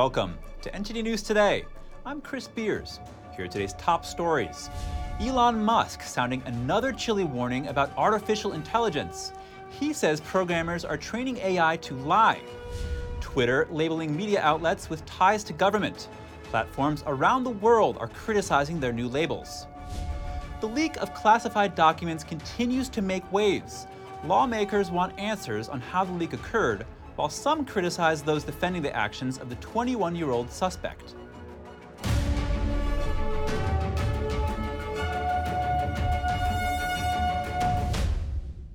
Welcome to NTD News Today. I'm Chris Beers. Here are today's top stories. Elon Musk sounding another chilly warning about artificial intelligence. He says programmers are training AI to lie. Twitter labeling media outlets with ties to government. Platforms around the world are criticizing their new labels. The leak of classified documents continues to make waves. Lawmakers want answers on how the leak occurred, while some criticize those defending the actions of the 21 year old suspect.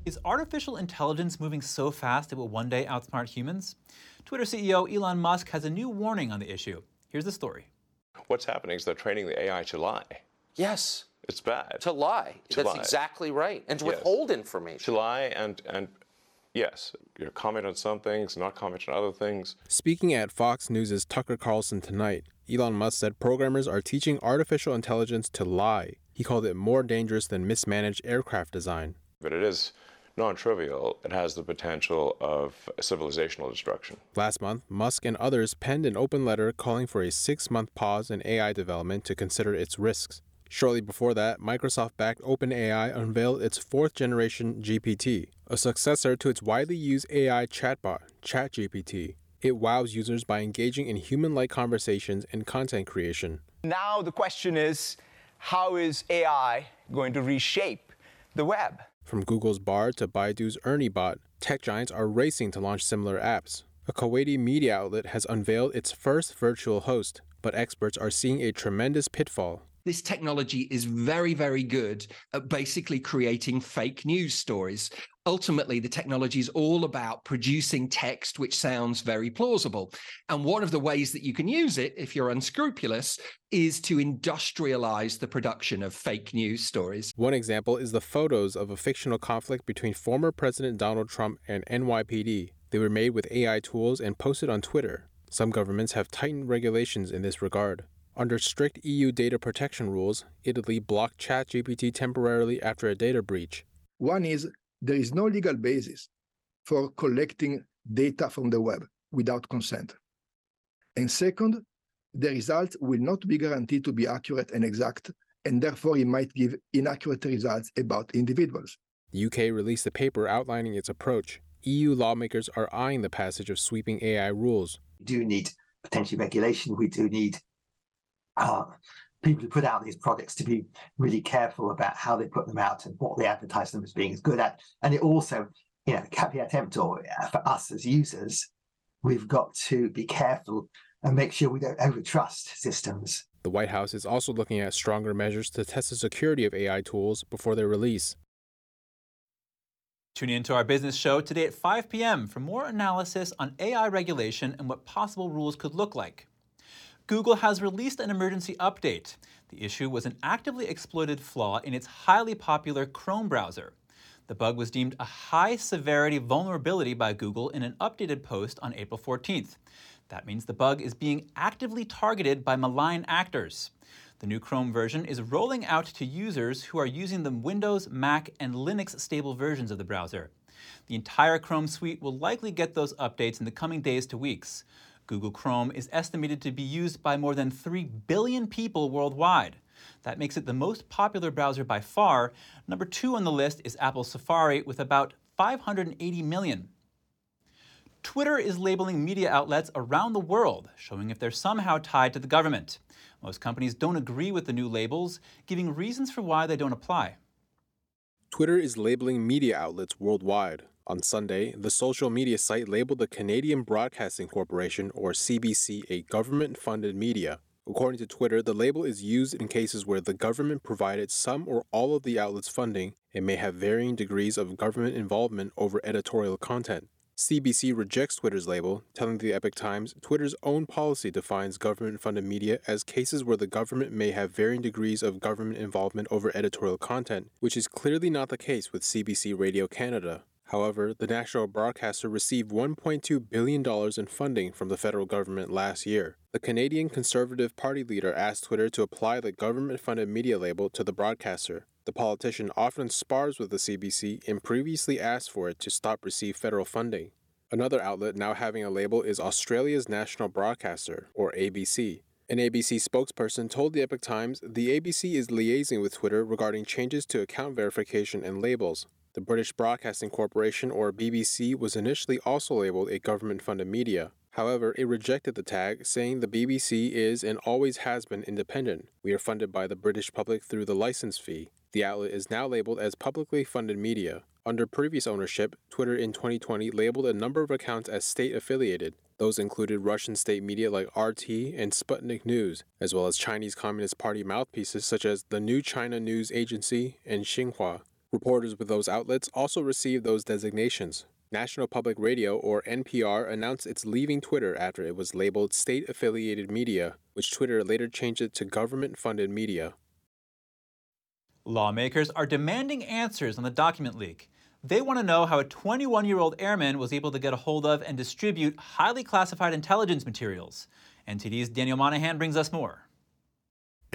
Is artificial intelligence moving so fast it will one day outsmart humans? Twitter CEO Elon Musk has a new warning on the issue. Here's the story. What's happening is they're training the AI to lie. Yes. It's bad. To lie. To That's lie. exactly right. And to Yes. withhold information. To lie and and yes, you know, comment on some things, not comment on other things. Speaking at Fox News' Tucker Carlson tonight, Elon Musk said programmers are teaching artificial intelligence to lie. He called it more dangerous than mismanaged aircraft design. But it is non-trivial. It has the potential of civilizational destruction. Last month, Musk and others penned an open letter calling for a six month pause in AI development to consider its risks. Shortly before that, Microsoft backed OpenAI unveiled its fourth generation GPT, a successor to its widely used AI chatbot, ChatGPT. It wows users by engaging in human like conversations and content creation. Now the question is, how is AI going to reshape the web? From Google's Bard to Baidu's ErnieBot, tech giants are racing to launch similar apps. A Kuwaiti media outlet has unveiled its first virtual host, but experts are seeing a tremendous pitfall. This technology is very, very good at basically creating fake news stories. Ultimately, the technology is all about producing text which sounds very plausible. And one of the ways that you can use it, if you're unscrupulous, is to industrialize the production of fake news stories. One example is the photos of a fictional conflict between former President Donald Trump and NYPD. They were made with AI tools and posted on Twitter. Some governments have tightened regulations in this regard. Under strict EU data protection rules, Italy blocked ChatGPT temporarily after a data breach. One is there is no legal basis for collecting data from the web without consent. And second, the results will not be guaranteed to be accurate and exact, and therefore it might give inaccurate results about individuals. The UK released a paper outlining its approach. EU lawmakers are eyeing the passage of sweeping AI rules. We do need potentially regulation. We do need uh, people who put out these products to be really careful about how they put them out and what they advertise them as being as good at. And it also, you know, caveat emptor uh, for us as users, we've got to be careful and make sure we don't overtrust systems. The White House is also looking at stronger measures to test the security of AI tools before their release. Tune in to our business show today at 5 p.m. for more analysis on AI regulation and what possible rules could look like. Google has released an emergency update. The issue was an actively exploited flaw in its highly popular Chrome browser. The bug was deemed a high severity vulnerability by Google in an updated post on April 14th. That means the bug is being actively targeted by malign actors. The new Chrome version is rolling out to users who are using the Windows, Mac, and Linux stable versions of the browser. The entire Chrome suite will likely get those updates in the coming days to weeks. Google Chrome is estimated to be used by more than 3 billion people worldwide. That makes it the most popular browser by far. Number two on the list is Apple Safari with about 580 million. Twitter is labeling media outlets around the world, showing if they're somehow tied to the government. Most companies don't agree with the new labels, giving reasons for why they don't apply. Twitter is labeling media outlets worldwide. On Sunday, the social media site labeled the Canadian Broadcasting Corporation, or CBC, a government funded media. According to Twitter, the label is used in cases where the government provided some or all of the outlet's funding and may have varying degrees of government involvement over editorial content. CBC rejects Twitter's label, telling the Epoch Times Twitter's own policy defines government funded media as cases where the government may have varying degrees of government involvement over editorial content, which is clearly not the case with CBC Radio Canada. However, the national broadcaster received $1.2 billion in funding from the federal government last year. The Canadian Conservative Party leader asked Twitter to apply the government funded media label to the broadcaster. The politician often spars with the CBC and previously asked for it to stop receive federal funding. Another outlet now having a label is Australia's national broadcaster, or ABC. An ABC spokesperson told the Epoch Times the ABC is liaising with Twitter regarding changes to account verification and labels. The British Broadcasting Corporation, or BBC, was initially also labeled a government funded media. However, it rejected the tag, saying the BBC is and always has been independent. We are funded by the British public through the license fee. The outlet is now labeled as publicly funded media. Under previous ownership, Twitter in 2020 labeled a number of accounts as state affiliated. Those included Russian state media like RT and Sputnik News, as well as Chinese Communist Party mouthpieces such as the New China News Agency and Xinhua. Reporters with those outlets also received those designations. National Public Radio, or NPR, announced it's leaving Twitter after it was labeled state affiliated media, which Twitter later changed it to government funded media. Lawmakers are demanding answers on the document leak. They want to know how a 21 year old airman was able to get a hold of and distribute highly classified intelligence materials. NTD's Daniel Monahan brings us more.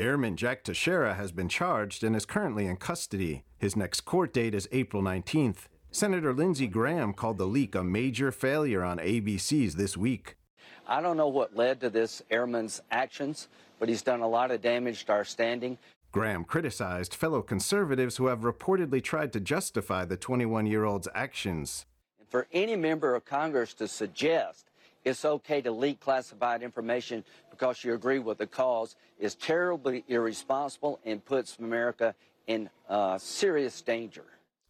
Airman Jack Teixeira has been charged and is currently in custody. His next court date is April 19th. Senator Lindsey Graham called the leak a major failure on ABC's this week. I don't know what led to this airman's actions, but he's done a lot of damage to our standing. Graham criticized fellow conservatives who have reportedly tried to justify the 21 year old's actions. And For any member of Congress to suggest it's okay to leak classified information because you agree with the cause is terribly irresponsible and puts America in uh, serious danger.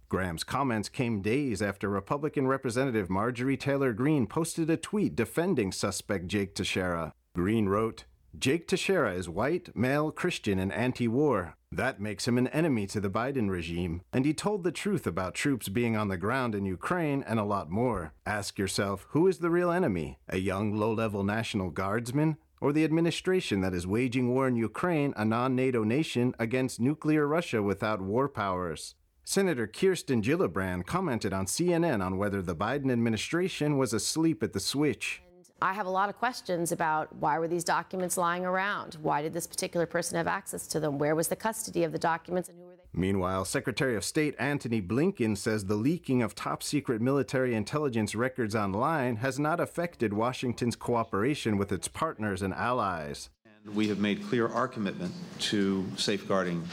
Graham's comments came days after Republican Representative Marjorie Taylor Greene posted a tweet defending suspect Jake Teixeira. Greene wrote, Jake Teixeira is white, male, Christian, and anti war. That makes him an enemy to the Biden regime. And he told the truth about troops being on the ground in Ukraine and a lot more. Ask yourself who is the real enemy? A young, low level National Guardsman? Or the administration that is waging war in Ukraine, a non NATO nation, against nuclear Russia without war powers? Senator Kirsten Gillibrand commented on CNN on whether the Biden administration was asleep at the switch. I have a lot of questions about why were these documents lying around? Why did this particular person have access to them? Where was the custody of the documents and who were they? Meanwhile, Secretary of State Antony Blinken says the leaking of top secret military intelligence records online has not affected Washington's cooperation with its partners and allies. And we have made clear our commitment to safeguarding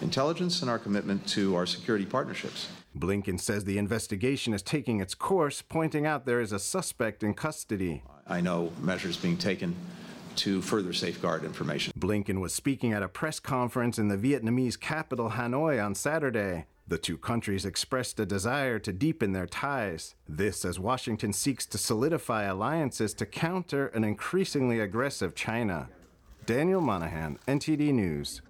intelligence and our commitment to our security partnerships. Blinken says the investigation is taking its course, pointing out there is a suspect in custody. I know measures being taken to further safeguard information. Blinken was speaking at a press conference in the Vietnamese capital, Hanoi, on Saturday. The two countries expressed a desire to deepen their ties. This as Washington seeks to solidify alliances to counter an increasingly aggressive China. Daniel Monahan, NTD News.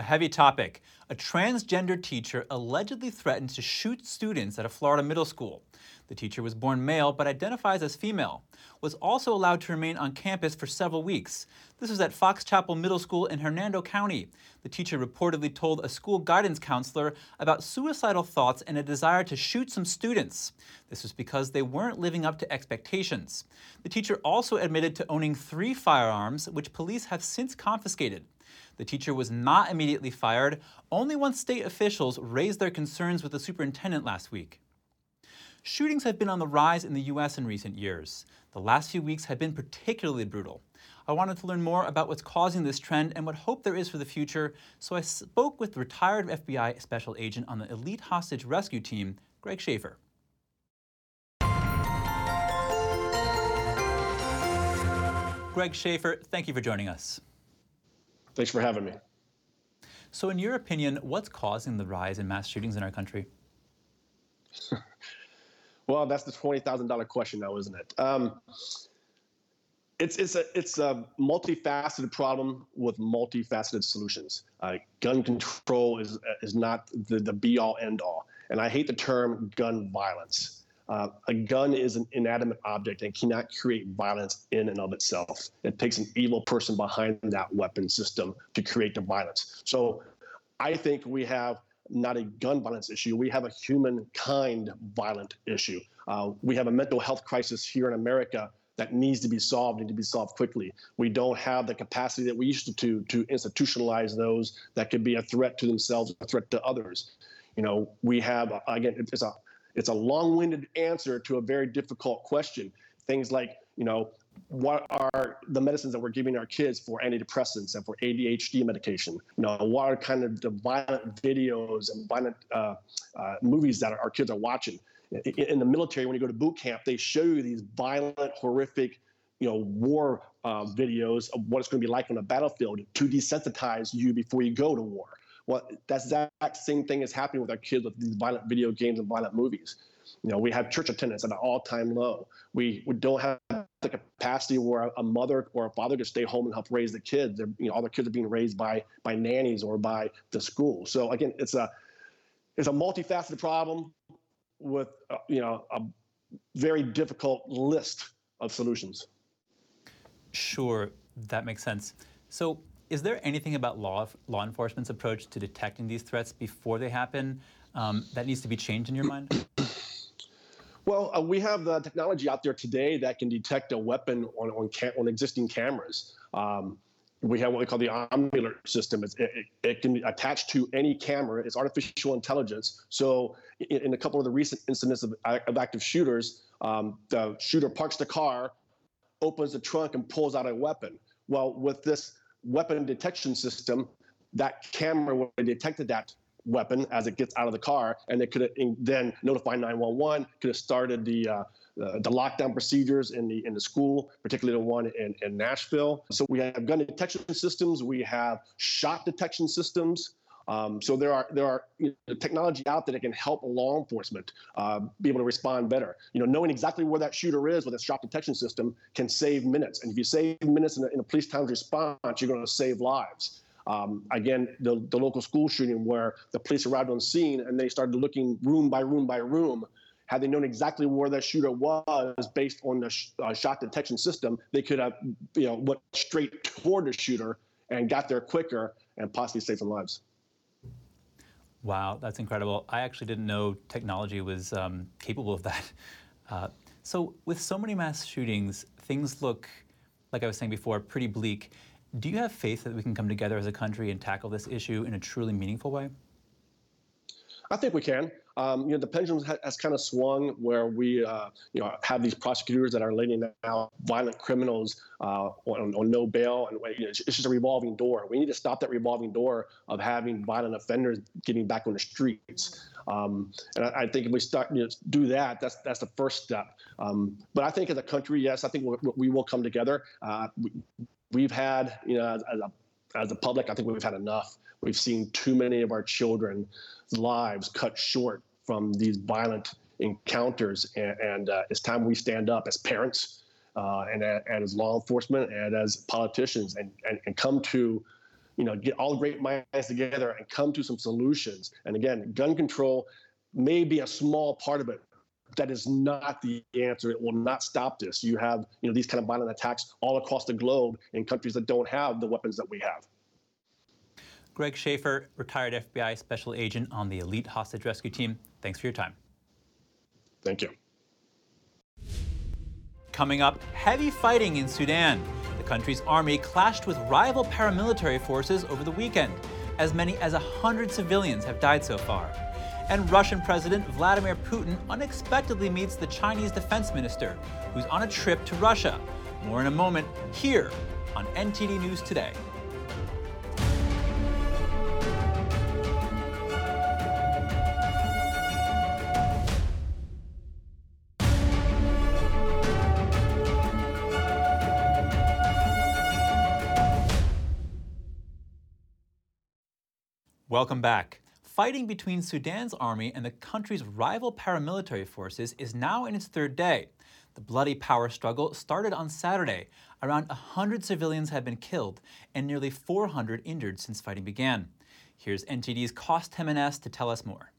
A heavy topic. A transgender teacher allegedly threatened to shoot students at a Florida middle school. The teacher was born male but identifies as female. Was also allowed to remain on campus for several weeks. This was at Fox Chapel Middle School in Hernando County. The teacher reportedly told a school guidance counselor about suicidal thoughts and a desire to shoot some students. This was because they weren't living up to expectations. The teacher also admitted to owning three firearms, which police have since confiscated. The teacher was not immediately fired, only once state officials raised their concerns with the superintendent last week. Shootings have been on the rise in the U.S. in recent years. The last few weeks have been particularly brutal. I wanted to learn more about what's causing this trend and what hope there is for the future, so I spoke with retired FBI special agent on the elite hostage rescue team, Greg Shaffer. Greg Shaffer, thank you for joining us. Thanks for having me. So, in your opinion, what's causing the rise in mass shootings in our country? well, that's the twenty thousand dollar question, now, isn't it? Um, it's it's a it's a multifaceted problem with multifaceted solutions. Uh, gun control is is not the, the be all end all, and I hate the term gun violence. Uh, a gun is an inanimate object and cannot create violence in and of itself. It takes an evil person behind that weapon system to create the violence. So I think we have not a gun violence issue, we have a humankind violent issue. Uh, we have a mental health crisis here in America that needs to be solved need to be solved quickly. We don't have the capacity that we used to to institutionalize those that could be a threat to themselves, a threat to others. You know, we have again, it's a it's a long-winded answer to a very difficult question. Things like, you know, what are the medicines that we're giving our kids for antidepressants and for ADHD medication? You know, what are kind of the violent videos and violent uh, uh, movies that our kids are watching? In the military, when you go to boot camp, they show you these violent, horrific, you know, war uh, videos of what it's going to be like on a battlefield to desensitize you before you go to war. That's the exact same thing is happening with our kids with these violent video games and violent movies. You know, we have church attendance at an all-time low. We, we don't have the capacity where a mother or a father to stay home and help raise the kids. They're, you know, all their kids are being raised by by nannies or by the school. So again, it's a it's a multifaceted problem with uh, you know a very difficult list of solutions. Sure, that makes sense. So, is there anything about law law enforcement's approach to detecting these threats before they happen um, that needs to be changed in your mind? Well, uh, we have the technology out there today that can detect a weapon on on, on existing cameras. Um, we have what we call the Omnilert system. It, it, it, can be attached to any camera. It's artificial intelligence. So, in, in a couple of the recent incidents of, of active shooters, um, the shooter parks the car, opens the trunk, and pulls out a weapon. Well, with this weapon detection system, that camera would have detected that weapon as it gets out of the car, and it could have then notify 911. Could have started the uh, uh, the lockdown procedures in the in the school, particularly the one in, in Nashville. So we have gun detection systems, we have shot detection systems. Um, so there are there are you know, technology out there that can help law enforcement uh, be able to respond better. You know, knowing exactly where that shooter is with a shot detection system can save minutes. And if you save minutes in a, in a police town's response, you're going to save lives. Um, again, the, the local school shooting where the police arrived on scene and they started looking room by room by room had they known exactly where that shooter was based on the sh- uh, shot detection system, they could have, you know, went straight toward the shooter and got there quicker and possibly saved some lives. Wow, that's incredible. I actually didn't know technology was um, capable of that. Uh, so, with so many mass shootings, things look, like I was saying before, pretty bleak. Do you have faith that we can come together as a country and tackle this issue in a truly meaningful way? I think we can. Um, you know, the pendulum has, has kind of swung where we, uh, you know, have these prosecutors that are letting out violent criminals uh, on, on, no bail, and you know, it's, just a revolving door. We need to stop that revolving door of having violent offenders getting back on the streets. Um, and I, I, think if we start you know, do that, that's that's the first step. Um, but I think as a country, yes, I think we, we will come together. Uh, we, have had, you know, as, as a as a public, I think we've had enough. We've seen too many of our children's lives cut short from these violent encounters, and, and uh, it's time we stand up as parents uh, and, and as law enforcement and as politicians and, and, and come to you know, get all great minds together and come to some solutions. And again, gun control may be a small part of it. That is not the answer. It will not stop this. You have, you know, these kind of violent attacks all across the globe in countries that don't have the weapons that we have. Greg Shaffer, retired FBI special agent on the elite hostage rescue team. Thanks for your time. Thank you. Coming up, heavy fighting in Sudan. The country's army clashed with rival paramilitary forces over the weekend. As many as 100 civilians have died so far. And Russian President Vladimir Putin unexpectedly meets the Chinese defense minister, who's on a trip to Russia. More in a moment here on NTD News Today. Welcome back. Fighting between Sudan's army and the country's rival paramilitary forces is now in its third day. The bloody power struggle started on Saturday. Around 100 civilians have been killed and nearly 400 injured since fighting began. Here's NTD's Cost Jimenez to tell us more.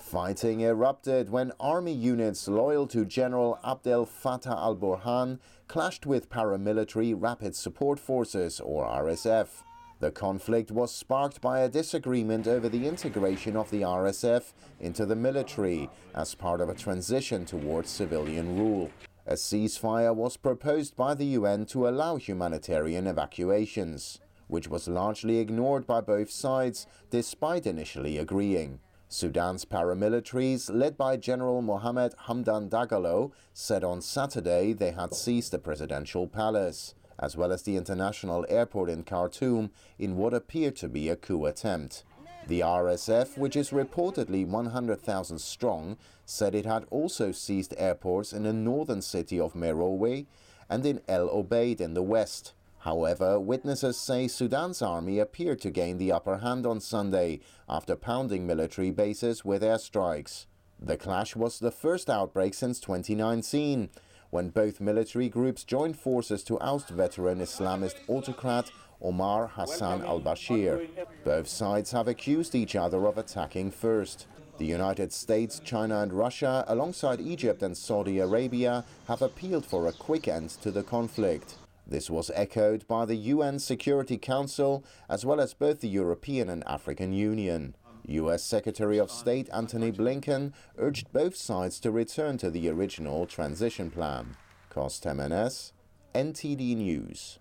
Fighting erupted when army units loyal to General Abdel Fattah al Burhan clashed with paramilitary Rapid Support Forces, or RSF. The conflict was sparked by a disagreement over the integration of the RSF into the military as part of a transition towards civilian rule. A ceasefire was proposed by the UN to allow humanitarian evacuations, which was largely ignored by both sides despite initially agreeing. Sudan's paramilitaries, led by General Mohamed Hamdan Dagalo, said on Saturday they had seized the presidential palace, as well as the international airport in Khartoum, in what appeared to be a coup attempt. The RSF, which is reportedly 100,000 strong, said it had also seized airports in the northern city of Merowe and in El Obeid in the west. However, witnesses say Sudan's army appeared to gain the upper hand on Sunday after pounding military bases with airstrikes. The clash was the first outbreak since 2019, when both military groups joined forces to oust veteran Islamist autocrat Omar Hassan al Bashir. Both sides have accused each other of attacking first. The United States, China, and Russia, alongside Egypt and Saudi Arabia, have appealed for a quick end to the conflict. This was echoed by the UN Security Council as well as both the European and African Union. US Secretary of State Antony Blinken urged both sides to return to the original transition plan. Cost MNS, NTD News.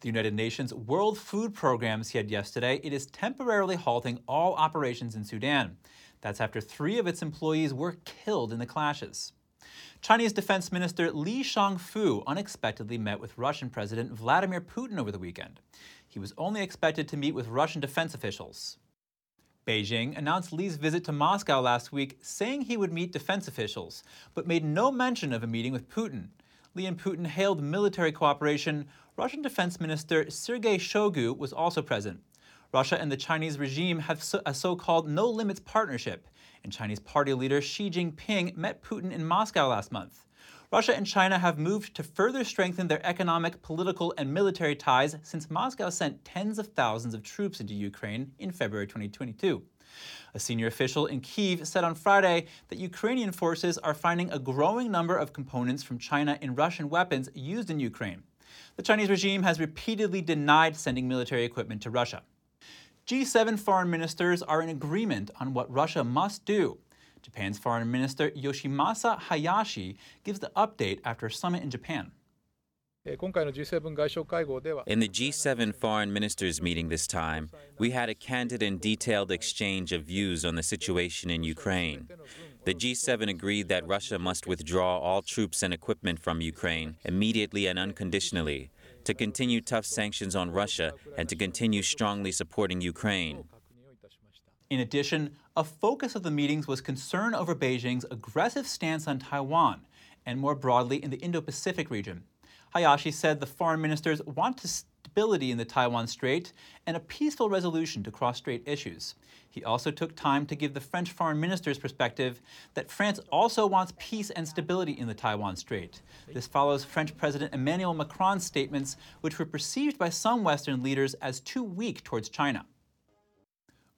The United Nations World Food Program said yesterday it is temporarily halting all operations in Sudan. That's after three of its employees were killed in the clashes. Chinese Defense Minister Li Shangfu unexpectedly met with Russian President Vladimir Putin over the weekend. He was only expected to meet with Russian defense officials. Beijing announced Li's visit to Moscow last week, saying he would meet defense officials, but made no mention of a meeting with Putin. Li and Putin hailed military cooperation. Russian Defense Minister Sergei Shoigu was also present. Russia and the Chinese regime have a so called no limits partnership, and Chinese party leader Xi Jinping met Putin in Moscow last month. Russia and China have moved to further strengthen their economic, political, and military ties since Moscow sent tens of thousands of troops into Ukraine in February 2022. A senior official in Kiev said on Friday that Ukrainian forces are finding a growing number of components from China in Russian weapons used in Ukraine. The Chinese regime has repeatedly denied sending military equipment to Russia. G7 foreign ministers are in agreement on what Russia must do. Japan's Foreign Minister Yoshimasa Hayashi gives the update after a summit in Japan. Eh, in the G7 foreign ministers meeting this time, we had a candid and detailed exchange of views on the situation in Ukraine. The G7 agreed that Russia must withdraw all troops and equipment from Ukraine immediately and unconditionally, to continue tough sanctions on Russia, and to continue strongly supporting Ukraine. In addition, a focus of the meetings was concern over Beijing's aggressive stance on Taiwan and more broadly in the Indo Pacific region. Hayashi said the foreign ministers want stability in the Taiwan Strait and a peaceful resolution to cross strait issues. He also took time to give the French foreign minister's perspective that France also wants peace and stability in the Taiwan Strait. This follows French President Emmanuel Macron's statements, which were perceived by some Western leaders as too weak towards China.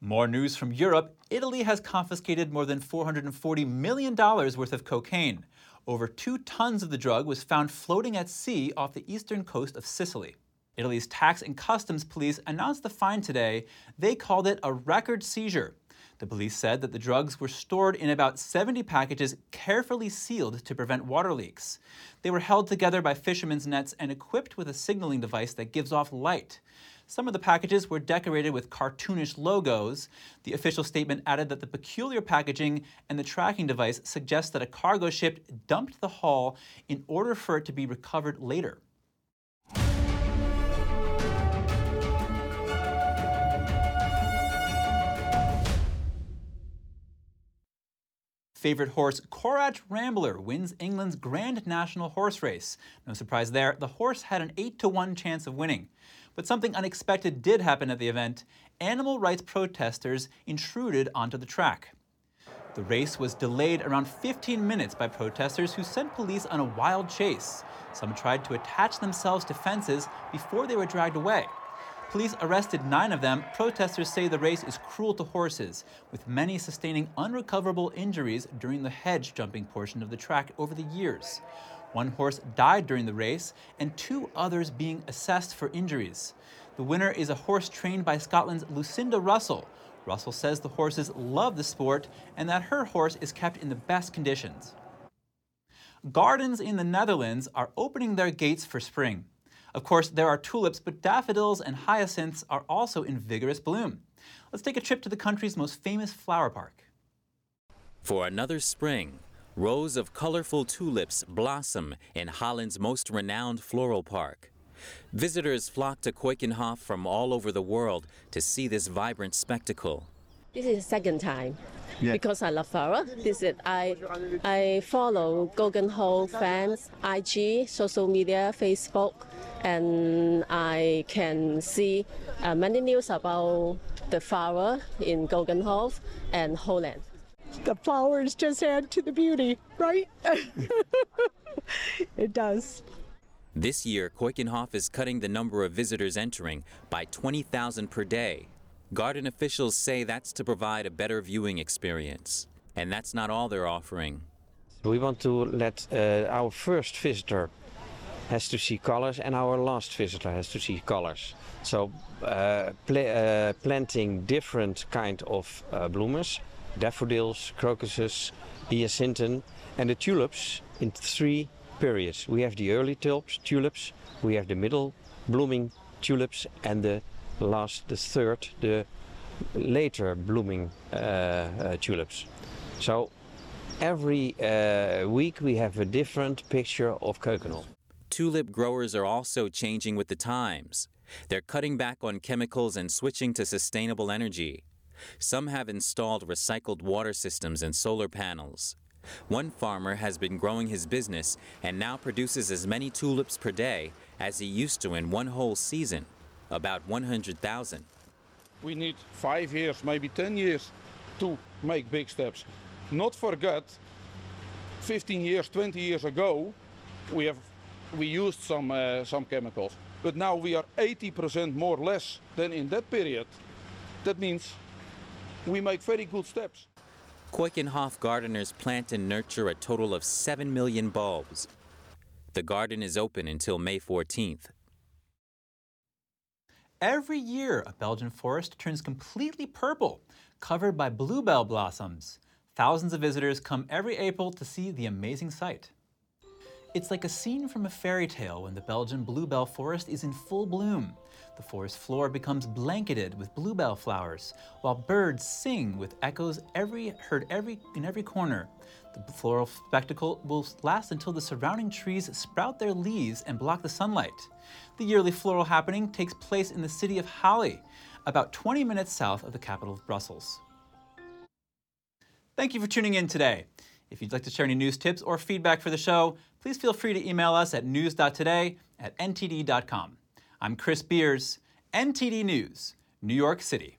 More news from Europe Italy has confiscated more than $440 million worth of cocaine. Over two tons of the drug was found floating at sea off the eastern coast of Sicily. Italy's tax and customs police announced the find today. They called it a record seizure. The police said that the drugs were stored in about 70 packages carefully sealed to prevent water leaks. They were held together by fishermen's nets and equipped with a signaling device that gives off light. Some of the packages were decorated with cartoonish logos. The official statement added that the peculiar packaging and the tracking device suggest that a cargo ship dumped the haul in order for it to be recovered later. Favorite horse Corach Rambler wins England's Grand National Horse Race. No surprise there, the horse had an 8 to 1 chance of winning. But something unexpected did happen at the event. Animal rights protesters intruded onto the track. The race was delayed around 15 minutes by protesters who sent police on a wild chase. Some tried to attach themselves to fences before they were dragged away. Police arrested nine of them. Protesters say the race is cruel to horses, with many sustaining unrecoverable injuries during the hedge jumping portion of the track over the years. One horse died during the race, and two others being assessed for injuries. The winner is a horse trained by Scotland's Lucinda Russell. Russell says the horses love the sport and that her horse is kept in the best conditions. Gardens in the Netherlands are opening their gates for spring. Of course, there are tulips, but daffodils and hyacinths are also in vigorous bloom. Let's take a trip to the country's most famous flower park. For another spring, rows of colorful tulips blossom in Holland's most renowned floral park. Visitors flock to Keukenhof from all over the world to see this vibrant spectacle. This is the second time yeah. because I love flower. This is I I follow Keukenhof fans, IG, social media, Facebook, and I can see uh, many news about the flower in Keukenhof and Holland. The flowers just add to the beauty, right? it does. This year, Keukenhof is cutting the number of visitors entering by 20,000 per day. Garden officials say that's to provide a better viewing experience. And that's not all they're offering. We want to let uh, our first visitor has to see colors and our last visitor has to see colors. So uh, pl uh, planting different kind of uh, bloomers, daffodils, crocuses, hyacinth, and the tulips in three periods. We have the early tulips, tulips, we have the middle blooming tulips, and the last, the third, the later blooming uh, uh, tulips. So every uh, week we have a different picture of Keukenhof. Tulip growers are also changing with the times. They're cutting back on chemicals and switching to sustainable energy. Some have installed recycled water systems and solar panels. One farmer has been growing his business and now produces as many tulips per day as he used to in one whole season, about 100,000. We need five years, maybe 10 years to make big steps. Not forget, 15 years, 20 years ago, we have we used some uh, some chemicals, but now we are 80% more less than in that period. That means we make very good steps. Keukenhof gardeners plant and nurture a total of 7 million bulbs. The garden is open until May 14th. Every year, a Belgian forest turns completely purple, covered by bluebell blossoms. Thousands of visitors come every April to see the amazing sight. It's like a scene from a fairy tale when the Belgian bluebell forest is in full bloom. The forest floor becomes blanketed with bluebell flowers, while birds sing with echoes every, heard every, in every corner. The floral spectacle will last until the surrounding trees sprout their leaves and block the sunlight. The yearly floral happening takes place in the city of Halle, about 20 minutes south of the capital of Brussels. Thank you for tuning in today. If you'd like to share any news tips or feedback for the show, please feel free to email us at news.today at ntd.com. I'm Chris Beers, NTD News, New York City.